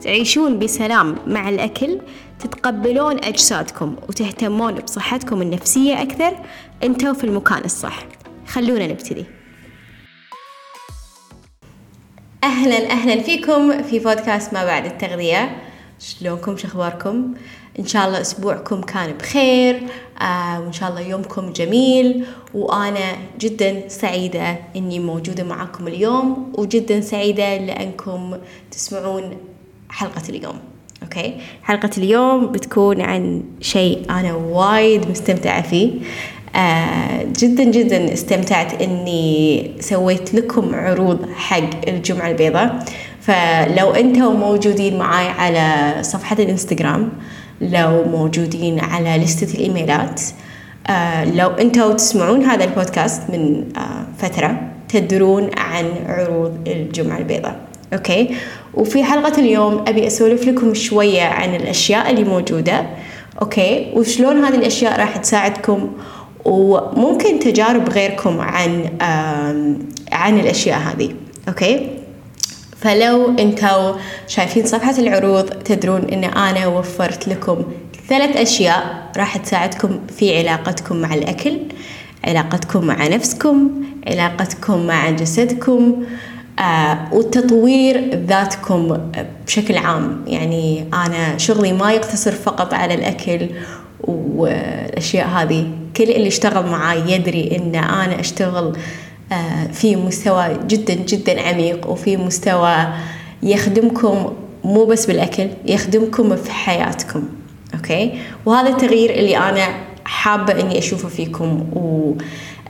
تعيشون بسلام مع الأكل تتقبلون أجسادكم وتهتمون بصحتكم النفسية أكثر. أنتوا في المكان الصح. خلونا نبتدي. أهلا أهلا فيكم في بودكاست ما بعد التغذية. شلونكم؟ شخباركم إن شاء الله أسبوعكم كان بخير آه وإن شاء الله يومكم جميل. وأنا جدا سعيدة إني موجودة معاكم اليوم وجدا سعيدة لأنكم تسمعون حلقة اليوم okay؟ حلقة اليوم بتكون عن شيء أنا وايد مستمتعة فيه. آه جدا جدا استمتعت إني سويت لكم عروض حق الجمعة البيضاء. فلو أنتم موجودين معاي على صفحة الإنستغرام لو موجودين على لستة الإيميلات آه لو أنتم تسمعون هذا البودكاست من آه فترة تدرون عن عروض الجمعة البيضاء okay؟ وفي حلقة اليوم أبي أسولف لكم شوية عن الأشياء اللي موجودة. okay؟ وشلون هذه الأشياء راح تساعدكم؟ وممكن تجارب غيركم عن عن الأشياء هذه. okay؟ فلو أنتوا شايفين صفحة العروض تدرون إن أنا وفرت لكم ثلاث أشياء راح تساعدكم في علاقتكم مع الأكل علاقتكم مع نفسكم علاقتكم مع جسدكم. وتطوير ذاتكم بشكل عام. يعني أنا شغلي ما يقتصر فقط على الأكل والأشياء هذه. كل اللي اشتغل معاي يدري إن أنا أشتغل آه، في مستوى جدا جدا عميق وفي مستوى يخدمكم مو بس بالأكل يخدمكم في حياتكم. أوكي؟ وهذا التغيير اللي أنا حابة إني أشوفه فيكم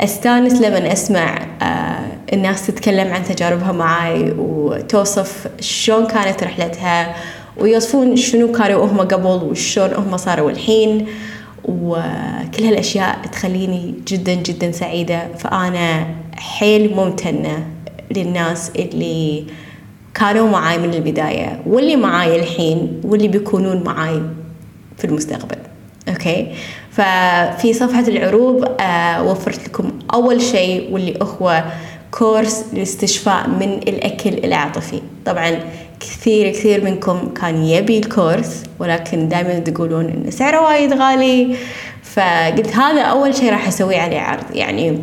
واستانس لما أسمع آه، الناس تتكلم عن تجاربها معاي وتوصف شلون كانت رحلتها ويوصفون شنو كانوا هم قبل وشلون هم صاروا الحين. وكل هالأشياء تخليني جدا جدا سعيدة. فأنا حيل ممتنة للناس اللي كانوا معاي من البداية واللي معاي الحين واللي بيكونون معاي في المستقبل. okay؟ ففي صفحة العروض آه وفرت لكم أول شيء واللي هو كورس للاستشفاء من الأكل العاطفي. طبعا كثير كثير منكم كان يبي الكورس ولكن دائما تقولون ان سعره وايد غالي. فقلت هذا أول شيء راح أسوي عليه عرض. يعني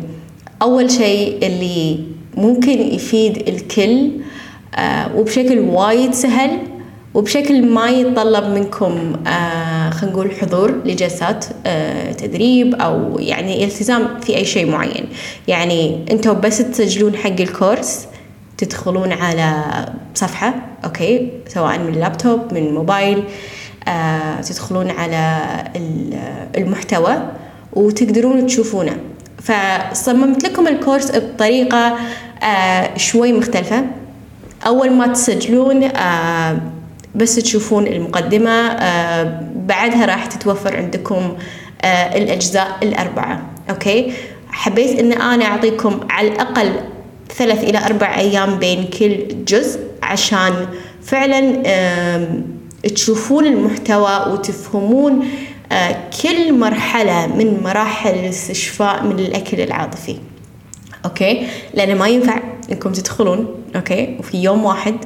أول شيء اللي ممكن يفيد الكل آه وبشكل وايد سهل وبشكل ما يتطلب منكم آه خلينا نقول حضور لجلسات آه تدريب أو يعني التزام في أي شيء معين. يعني أنتم بس تسجلون حق الكورس تدخلون على صفحة okay؟ سواء من اللابتوب من الموبايل آه تدخلون على المحتوى وتقدرون تشوفونه. فصممت لكم الكورس بطريقة آه شوي مختلفة. أول ما تسجلون بس تشوفون المقدمة بعدها راح تتوفر عندكم آه الأجزاء الأربعة. أوكي؟ حبيت أن أنا أعطيكم على الأقل ثلاث إلى أربع أيام بين كل جزء عشان فعلا تشوفون المحتوى وتفهمون آه، كل مرحلة من مراحل الاستشفاء من الأكل العاطفي. okay؟ لأن ما ينفع إنكم تدخلون okay؟ وفي يوم واحد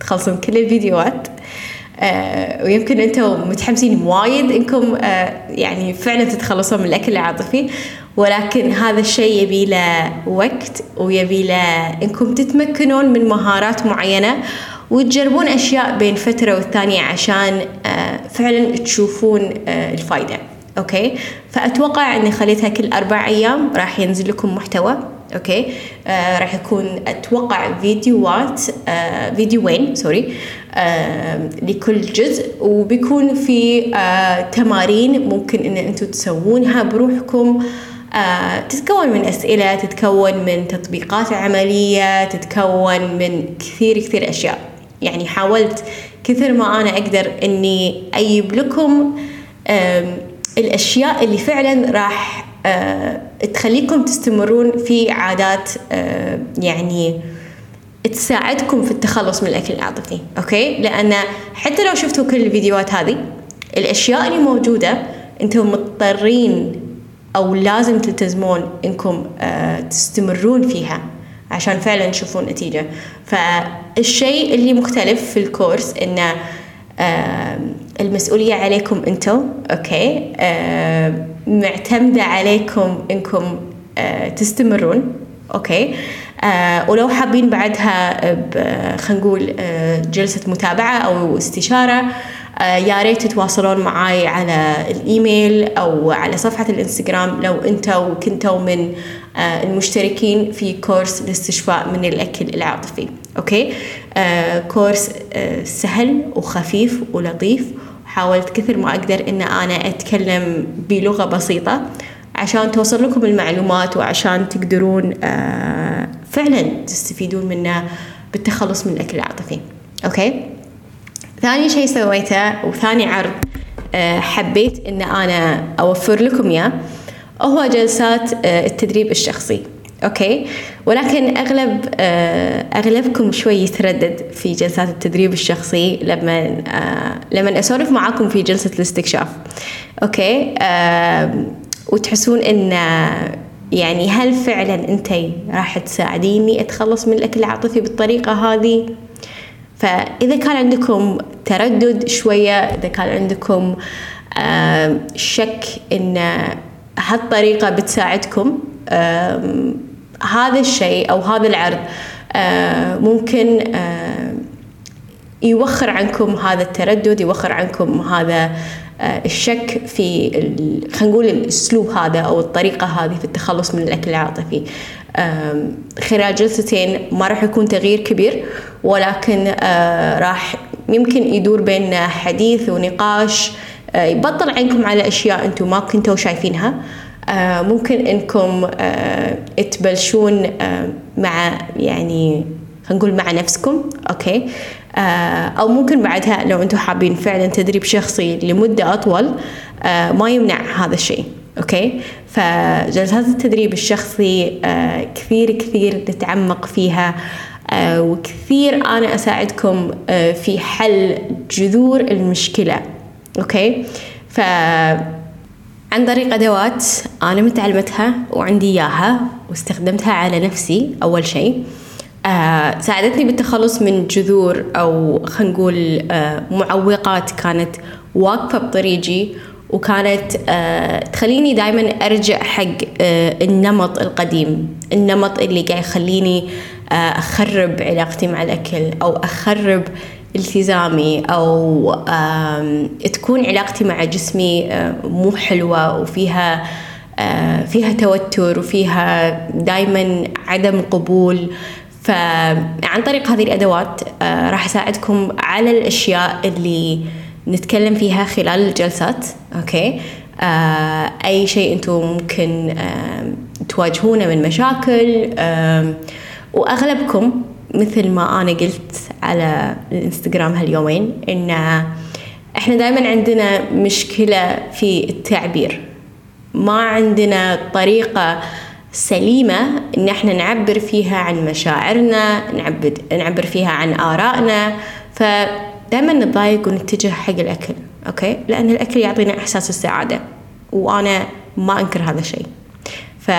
تخلصون كل الفيديوهات. آه ويمكن أنتم متحمسين وايد انكم آه يعني فعلا تتخلصون من الأكل العاطفي ولكن هذا الشيء يبي له وقت ويبي له انكم تتمكنون من مهارات معينة وتجربون أشياء بين فترة والثانية عشان آه فعلا تشوفون آه الفائده okay؟ فأتوقع إني خليتها كل أربع أيام راح ينزل لكم محتوى. okay؟ آه راح يكون أتوقع فيديوهات آه فيديوين sorry. لكل جزء. وبيكون في آه تمارين ممكن إن أنتم تسوونها بروحكم. آه تتكون من أسئلة تتكون من تطبيقات عملية تتكون من كثير كثير أشياء. يعني حاولت كثر ما أنا أقدر أني أجيب لكم الأشياء اللي فعلا راح آه تخليكم تستمرون في عادات آه يعني تساعدكم في التخلص من الأكل العاطفي أوكي؟ لأن حتى لو شفتوا كل الفيديوهات هذه الأشياء اللي موجودة أنتم مضطرين أو لازم تلتزمون إنكم آه تستمرون فيها عشان فعلا تشوفون نتيجة. فالشيء اللي مختلف في الكورس انه آه المسؤولية عليكم أنتم okay؟ آه معتمدة عليكم إنكم تستمرون okay؟ آه ولو حابين بعدها خلينا نقول آه جلسة متابعة أو استشارة آه يا ريت تتواصلون معاي على الإيميل أو على صفحة الإنستغرام لو أنتوا كنتوا من آه المشتركين في كورس الاستشفاء من الأكل العاطفي. okay؟ آه كورس آه سهل وخفيف ولطيف. حاولت كثر ما أقدر إن أنا أتكلم بلغة بسيطة عشان توصل لكم المعلومات وعشان تقدرون فعلا تستفيدون منه بالتخلص من الأكل العاطفي. okay؟ ثاني شيء سويته وثاني عرض آه حبيت إن أنا أوفر لكم إياه هو جلسات آه التدريب الشخصي. okay؟ ولكن أغلب آه أغلبكم شوي يتردد في جلسات التدريب الشخصي لما لما أسولف معاكم في جلسة الاستكشاف. okay؟ وتحسون إن يعني هل فعلا أنت راح تساعديني اتخلص من الأكل العاطفي بالطريقة هذه؟ فإذا كان عندكم تردد شوية إذا كان عندكم شك إن هالطريقة بتساعدكم هذا الشيء أو هذا العرض ممكن يوخر عنكم هذا التردد يوخر عنكم هذا الشك في خلينا نقول الأسلوب هذا أو الطريقة هذه في التخلص من الأكل العاطفي. خلال جلستين ما راح يكون تغيير كبير ولكن راح يمكن يدور بين حديث ونقاش يبطل عينكم على أشياء أنتم ما كنتوا شايفينها. ممكن إنكم تبلشون مع يعني خلينا نقول مع نفسكم okay؟ أو ممكن بعدها لو أنتم حابين فعلا تدريب شخصي لمدة أطول ما يمنع هذا الشيء okay؟ فجلسات التدريب الشخصي كثير كثير نتعمق فيها وكثير أنا أساعدكم في حل جذور المشكلة أوكي؟ ف عن طريق أدوات أنا متعلمتها وعندي إياها واستخدمتها على نفسي أول شيء. آه ساعدتني بالتخلص من جذور أو خلينا نقول آه معوقات كانت واقفة بطريقي وكانت آه تخليني دائما أرجع حق آه النمط القديم النمط اللي قاعد يخليني آه أخرب علاقتي مع الأكل أو أخرب التزامي أو تكون علاقتي مع جسمي مو حلوة وفيها فيها توتر وفيها دائما عدم قبول. فعن طريق هذه الأدوات راح أساعدكم على الأشياء اللي نتكلم فيها خلال الجلسات أوكي؟ أي شيء أنتم ممكن تواجهونه من مشاكل وأغلبكم مثل ما أنا قلت على الإنستغرام هاليومين إن إحنا دائما عندنا مشكلة في التعبير. ما عندنا طريقة سليمة إن إحنا نعبر فيها عن مشاعرنا نعبر نعبر فيها عن آرائنا. فدائما نتضايق ونتجه حق الأكل okay؟ لأن الأكل يعطينا إحساس السعادة وأنا ما أنكر هذا الشيء. ف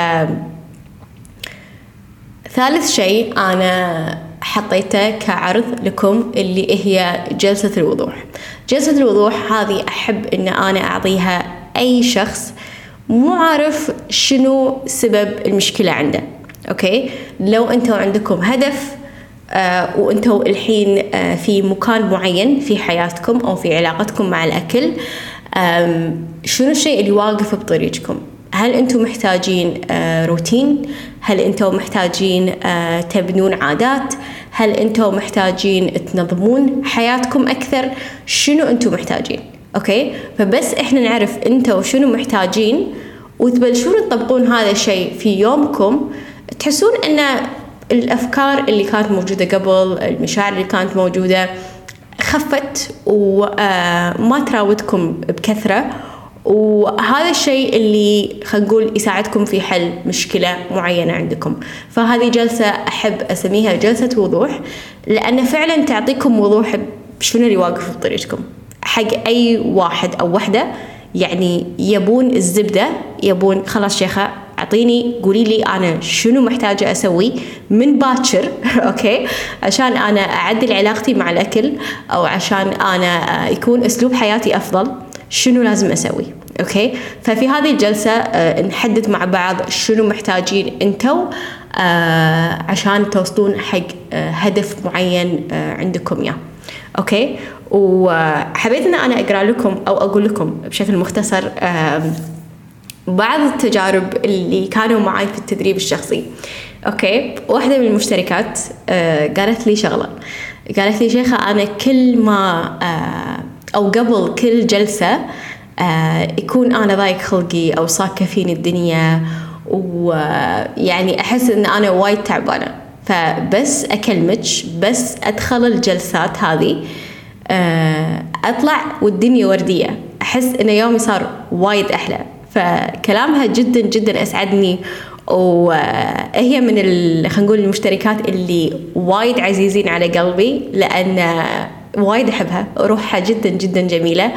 ثالث شيء أنا حطيته كعرض لكم اللي هي جلسة الوضوح. جلسة الوضوح هذه أحب أن أنا أعطيها أي شخص مو عارف شنو سبب المشكلة عنده. okay؟ لو أنتوا عندكم هدف آه وأنتوا الحين آه في مكان معين في حياتكم أو في علاقتكم مع الأكل شنو الشيء اللي واقف بطريقكم؟ هل أنتم محتاجين آه روتين؟ هل أنتم محتاجين آه تبنون عادات؟ هل أنتم محتاجين تنظمون حياتكم أكثر؟ شنو أنتم محتاجين؟ أوكي؟ فبس إحنا نعرف أنتم شنو محتاجين وتبلشون تطبقون هذا الشيء في يومكم. تحسون أن الأفكار اللي كانت موجودة قبل المشاعر اللي كانت موجودة خفت وما تراودكم بكثرة. وهذا الشيء اللي خلينا نقول يساعدكم في حل مشكلة معينة عندكم. فهذه جلسة أحب أسميها جلسة وضوح لأن فعلا تعطيكم وضوح شنو اللي واقف بطريقكم حق أي واحد أو وحدة. يعني يبون الزبدة يبون خلاص شيخة أعطيني قولي لي أنا شنو محتاجة أسوي من باكر okay؟ عشان أنا أعدل علاقتي مع الأكل أو عشان أنا يكون أسلوب حياتي أفضل. شنو لازم أسوي؟ okay؟ ففي هذه الجلسة آه، نحدد مع بعض شنو محتاجين أنتو آه، عشان توصلون حق آه، هدف معين عندكم إياه. okay؟ وحبيت إن أنا أقرأ لكم أو أقول لكم بشكل مختصر بعض التجارب اللي كانوا معي في التدريب الشخصي. okay؟ واحدة من المشتركات قالت لي شغلة. قالت لي شيخة أنا كل ما أو قبل كل جلسة آه، يكون أنا ضايق خلقي أو صاكه فيني الدنيا ويعني أحس إن أنا وايد تعبانة. فبس أكلمك بس أدخل الجلسات هذه. آه، أطلع والدنيا وردية. أحس إن يومي صار وايد أحلى. فكلامها جدا جدا أسعدني وهي من خلينا نقول المشتركات اللي وايد عزيزين على قلبي لأن وايد أحبها. روحها جدا جدا جميلة.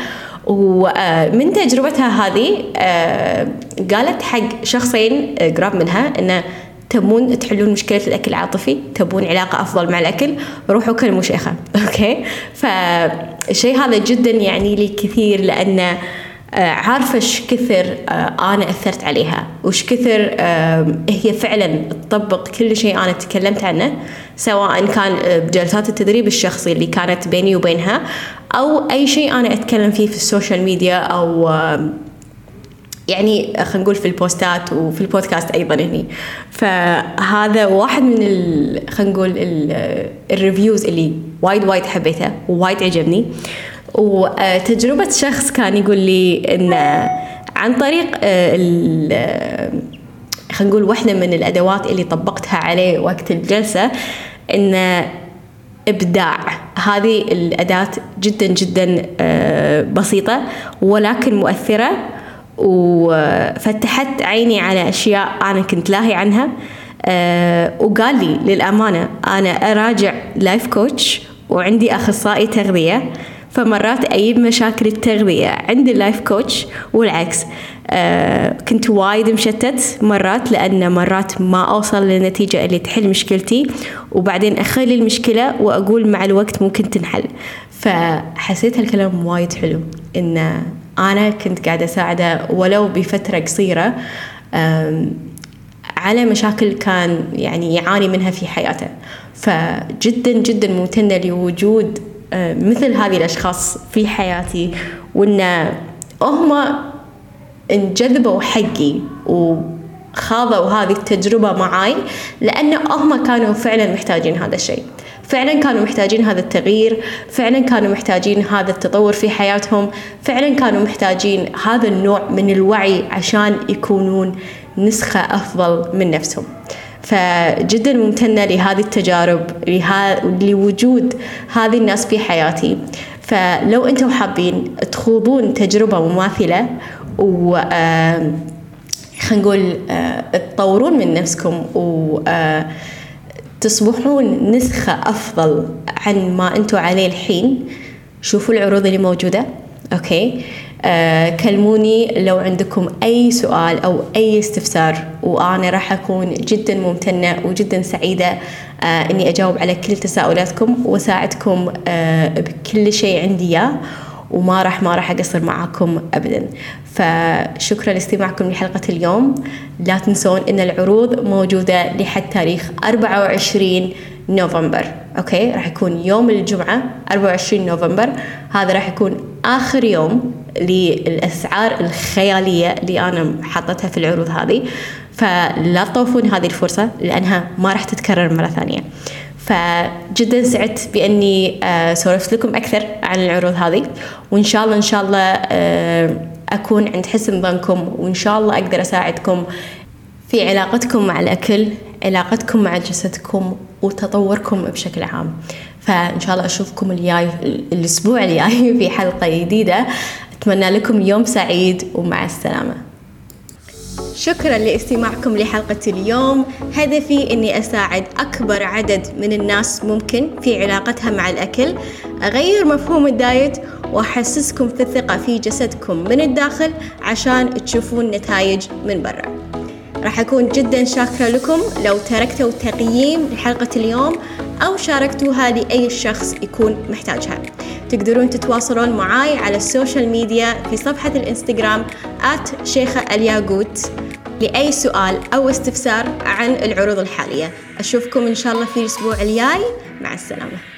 ومن تجربتها هذه آه، قالت حق شخصين آه، قراب منها إنه تبون تحلون مشكلة الأكل العاطفي تبون علاقة أفضل مع الأكل روحوا كلموا شيخة. أوكي؟ فالشيء هذا جدا يعني لي كثير لأنه آه، عارفة إيش كثر أنا أثرت عليها وش كثر هي فعلا تطبق كل شيء أنا تكلمت عنه سواء كان بجلسات التدريب الشخصي اللي كانت بيني وبينها أو أي شيء أنا أتكلم فيه في ال social media أو يعني خلينا نقول في البوستات وفي البودكاست أيضا هني. فهذا واحد من خلينا نقول ال reviews اللي وايد وايد حبيته ووايد عجبني. وتجربة شخص كان يقول لي إن عن طريق خلينا نقول واحدة من الأدوات اللي طبقتها عليه وقت الجلسة إن إبداع. هذه الأداة جدا جدا آه، بسيطة ولكن مؤثرة. وفتحت عيني على أشياء أنا كنت لاهي عنها. آه، وقال لي للأمانة أنا أراجع life coach وعندي أخصائي تغذية فمرات أجيب مشاكل التغذية عند ال life coach والعكس. آه كنت وايد مشتت مرات لأن مرات ما أوصل للنتيجة اللي تحل مشكلتي وبعدين أخلي المشكلة وأقول مع الوقت ممكن تنحل. فحسيت هالكلام وايد حلو إن أنا كنت قاعدة أساعده ولو بفترة قصيرة على مشاكل كان يعني يعاني منها في حياته. فجدا جدا ممتنة لوجود آه، مثل هذه الأشخاص في حياتي وإن هم انجذبوا حقي وخاضوا هذه التجربة معاي لأن هم كانوا فعلا محتاجين هذا الشيء. فعلا كانوا محتاجين هذا التغيير فعلا كانوا محتاجين هذا التطور في حياتهم فعلا كانوا محتاجين هذا النوع من الوعي عشان يكونون نسخة أفضل من نفسهم. فجدا ممتنة لهذه التجارب لوجود هذه الناس في حياتي. فلو أنتم حابين تخوضون تجربة مماثلة و خلينا نقول تطورون من نفسكم و تصبحون نسخة أفضل عن ما أنتم عليه الحين. شوفوا العروض اللي موجودة أوكي؟ آه كلموني لو عندكم أي سؤال أو أي استفسار وأنا راح أكون جدا ممتنة وجدا سعيدة آه إني أجاوب على كل تساؤلاتكم وأساعدكم آه بكل شيء عندي إياه. وما راح ما راح أقصر معاكم أبدا. فشكرا لاستماعكم لحلقة اليوم. لا تنسون أن العروض موجودة لحد تاريخ 24 نوفمبر. أوكي؟ راح يكون يوم الجمعة 24 نوفمبر. هذا راح يكون آخر يوم للأسعار الخيالية اللي أنا حطتها في العروض هذه. فلا تطوفون هذه الفرصة لأنها ما راح تتكرر مرة ثانية. فجدا سعدت بأني آه، سولفت لكم أكثر عن العروض هذه وإن شاء الله إن شاء الله آه، أكون عند حسن ظنكم وإن شاء الله أقدر أساعدكم في علاقتكم مع الأكل علاقتكم مع جسدكم وتطوركم بشكل عام. فإن شاء الله أشوفكم الجاي الأسبوع الجاي في حلقة جديدة. أتمنى لكم يوم سعيد ومع السلامة. شكرا لاستماعكم لحلقة اليوم. هدفي أني أساعد أكبر عدد من الناس ممكن في علاقتها مع الأكل. أغير مفهوم ال diet وأحسسكم في الثقة في جسدكم من الداخل عشان تشوفون نتائج من برا. راح أكون جدا شاكرة لكم. لو تركتوا تقييم لحلقة اليوم أو شاركتوها لأي شخص يكون محتاجها. تقدرون تتواصلون معاي على ال social media في صفحة الإنستغرام آت شيخة الياقوت لأي سؤال أو استفسار عن العروض الحالية. أشوفكم إن شاء الله في الأسبوع الجاي. مع السلامة.